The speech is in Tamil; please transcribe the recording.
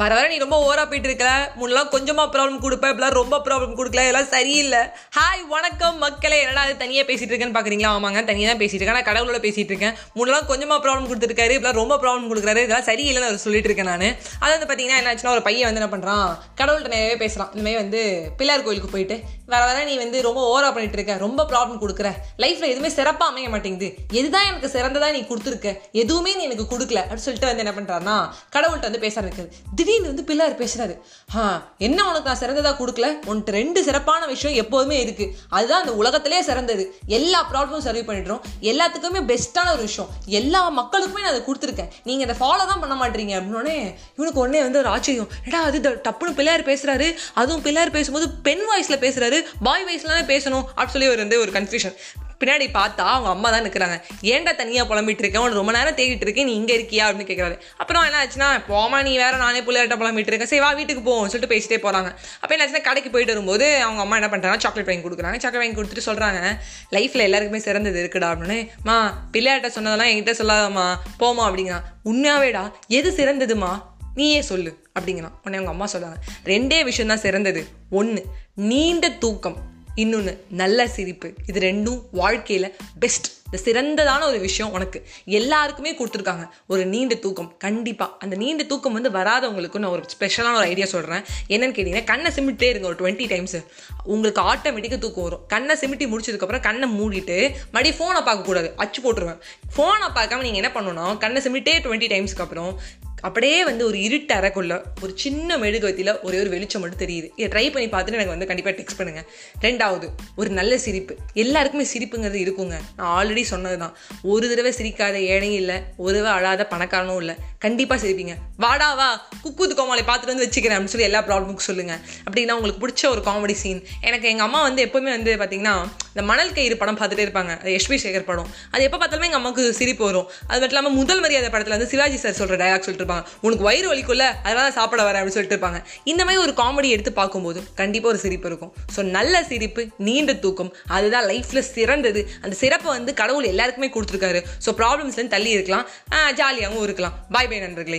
வர வர நீ ரொம்ப ஓவரா போயிட்டு இருக்கல. முன்னெல்லாம் கொஞ்சமா ப்ராப்ளம் கொடுப்ப இப்பெல்லாம் ரொம்ப ப்ராப்ளம் கொடுக்கல. இதெல்லாம் சரியில்லை. ஹாய் வணக்கம் மக்களே. என்னடா அது தனியாக பேசிட்டு இருக்கேன்னு பார்க்குறீங்களா ஆமாங்க தனியாக தான் பேசிட்டு இருக்கேன். நான் கடவுளோட பேசிட்டு இருக்கேன். முன்னெல்லாம் கொஞ்சமா ப்ராப்ளம் கொடுத்துருக்காரு இப்பெல்லாம் ரொம்ப ப்ராப்ளம் கொடுக்குறாரு. இதெல்லாம் சரியில்லைன்னு அவர் சொல்லிட்டு இருக்கேன் நான். அது வந்து பார்த்தீங்கன்னா என்ன ஆச்சுன்னா ஒரு பையன் வந்து என்ன பண்ணுறான் கடவுள்கிட்ட நிறையவே பேசுகிறான் இந்தமாதிரி வந்து பிள்ளையார் கோயிலுக்கு போயிட்டு வர வர நீ வந்து ரொம்ப ஓவரா பண்ணிட்டு இருக்க ரொம்ப ப்ராப்ளம் கொடுக்குற. லைஃப்ல எதுவுமே சிறப்பாக அமைய மாட்டேங்குது. எதுதான் எனக்கு சிறந்ததாக நீ கொடுத்துருக்க? எதுவுமே நீ எனக்கு கொடுக்கல. அப்படின்னு சொல்லிட்டு வந்து என்ன பண்ணுறான்னா கடவுள்கிட்ட வந்து பேச ஆரம்பிக்கிறது திடீர்னு வந்து பிள்ளையார் பேசுறாரு. ஆ என்ன உனக்கு நான் சிறந்ததா கொடுக்கல? உன்ட்டு ரெண்டு சிறப்பான விஷயம் எப்போதுமே இருக்கு. அதுதான் அந்த உலகத்திலே சிறந்தது. எல்லா ப்ராப்ளமும் சர்வ் பண்ணிடுறோம். எல்லாத்துக்குமே பெஸ்ட்டான ஒரு விஷயம். எல்லா மக்களுக்குமே நான் அதை கொடுத்துருக்கேன். நீங்க அதை ஃபாலோ தான் பண்ண மாட்டீங்க. அப்படின்னோடனே இவனுக்கு உடனே வந்து ஒரு ஆச்சரியம். ஏடா அது டப்புன்னு பிள்ளையார் பேசுறாரு. அதுவும் பிள்ளையார் பேசும்போது பெண் வாய்ஸ்ல பேசுறாரு. பாய் வாய்ஸ்லாம் பேசணும். அப்படின்னு சொல்லி ஒரு வந்து ஒரு கன்ஃபியூஷன் பின்னாடி பார்த்தா அவங்க அம்மா தான் நிற்கிறாங்க ஏன்டா தனியாக புலம்பிட்டு இருக்கேன் உனக்கு ரொம்ப நேரம் தேடிட்டு இருக்கேன். நீ இங்கே இருக்கியா? அப்படின்னு கேட்குறாரு அப்புறம் என்ன ஆச்சுன்னா போமா நீ வேற நானே பிள்ளையாட்ட புலம்பிட்டு இருக்கேன். சரி வா வீட்டுக்கு போவோம் சொல்லிட்டு பேசிட்டே போகிறாங்க அப்போ என்ன ஆச்சுன்னா கடைக்கு போயிட்டு வரும்போது அவங்க அம்மா என்ன பண்ணுறாங்க சாக்லேட் வாங்கி கொடுக்குறாங்க. சாக்லேட் வாங்கி கொடுத்துட்டு சொல்கிறாங்க லைஃப்பில் எல்லாருக்குமே சிறந்தது இருக்குடா அப்படின்னு. மா பிள்ளையாட்ட சொன்னதெல்லாம் என்கிட்ட சொல்லாதம்மா. போமா அப்படிங்கிறான். உண்மையாவேடா எது சிறந்ததுமா? நீயே சொல்லு அப்படிங்கிறான். உடனே அவங்க அம்மா சொல்கிறாங்க ரெண்டே விஷயம் தான் சிறந்தது. ஒன்று நீண்ட தூக்கம். இன்னொன்று நல்ல சிரிப்பு. இது ரெண்டும் வாழ்க்கையில் பெஸ்ட் இந்த சிறந்ததான ஒரு விஷயம் உனக்கு. எல்லாருக்குமே கொடுத்துருக்காங்க. ஒரு நீண்ட தூக்கம். கண்டிப்பாக அந்த நீண்ட தூக்கம் வந்து வராதவங்களுக்கு நான் ஒரு ஸ்பெஷலான ஒரு ஐடியா சொல்கிறேன் என்னன்னு கேட்டிங்கன்னா கண்ணை சிமிட்டே இருங்க ஒரு டுவெண்ட்டி டைம்ஸ் உங்களுக்கு ஆட்டோமேட்டிக்காக தூக்கம் வரும். கண்ணை சிமிட்டி முடிச்சதுக்கப்புறம் கண்ணை மூடிட்டு மறுபடியும் ஃபோனை பார்க்கக்கூடாது. அச்சு போட்டுருவேன். ஃபோனை பார்க்காம நீங்கள் என்ன பண்ணணும் கண்ணை சிமிட்டே டுவெண்ட்டி டைம்ஸ்க்கு அப்புறம் அப்படியே வந்து ஒரு இருட்டு அறைக்குள்ள ஒரு சின்ன மெழுகுவத்தியில் ஒரே ஒரு வெளிச்சம் மட்டும் தெரியுது. இதை ட்ரை பண்ணி பார்த்துட்டு எனக்கு வந்து கண்டிப்பாக டெக்ஸ்ட் பண்ணுங்கள் ரெண்டாவது ஒரு நல்ல சிரிப்பு. எல்லாருக்குமே சிரிப்புங்கிறது இருக்குங்க. நான் ஆல்ரெடி சொன்னது தான் ஒரு தடவை சிரிக்காத ஏழையும் இல்லை ஒரு தடவை அழாத பணக்காரனும் இல்லை. கண்டிப்பாக சிரிப்பீங்க. வாடா வா குக்குது கோமாளி பார்த்துட்டு வந்து வச்சுக்கிறேன் அப்படின்னு சொல்லி எல்லா ப்ராப்ளமுக்கும் சொல்லுங்கள் அப்படின்னா உங்களுக்கு பிடிச்ச ஒரு காமெடி சீன் எனக்கு எங்கள் அம்மா வந்து எப்போவுமே வந்து பார்த்தீங்கன்னா இந்த மணல் கயிறு படம் பார்த்துட்டே இருப்பாங்க. அது எஸ்பி சேகர் படம். அது எப்போ பார்த்தாலுமே எங்கள் அம்மாவுக்கு சிரிப்பு வரும். அது மட்டும் இல்லாமல் முதல் மரியாதை படத்தில் வந்து சிவாஜி சார் சொல்கிற டயலாக் சொல்லிட்டு இருப்பாங்க. உனக்கு வயிறு வலிக்குள்ள அதனால சாப்பிட வரேன் அப்படின்னு சொல்லிட்டு இருப்பாங்க. இந்த மாதிரி ஒரு காமெடி எடுத்து பார்க்கும்போது கண்டிப்பாக ஒரு சிரிப்பு இருக்கும். ஸோ நல்ல சிரிப்பு நீண்ட தூக்கம் அதுதான் லைஃப்பில் சிறந்தது. அந்த சிறப்பை வந்து கடவுள் எல்லாருக்குமே கொடுத்துருக்காரு. ஸோ ப்ராப்ளம்ஸ்லேருந்து தள்ளி இருக்கலாம். ஜாலியாகவும் இருக்கலாம். பாய் நன்றி நண்பர்களே.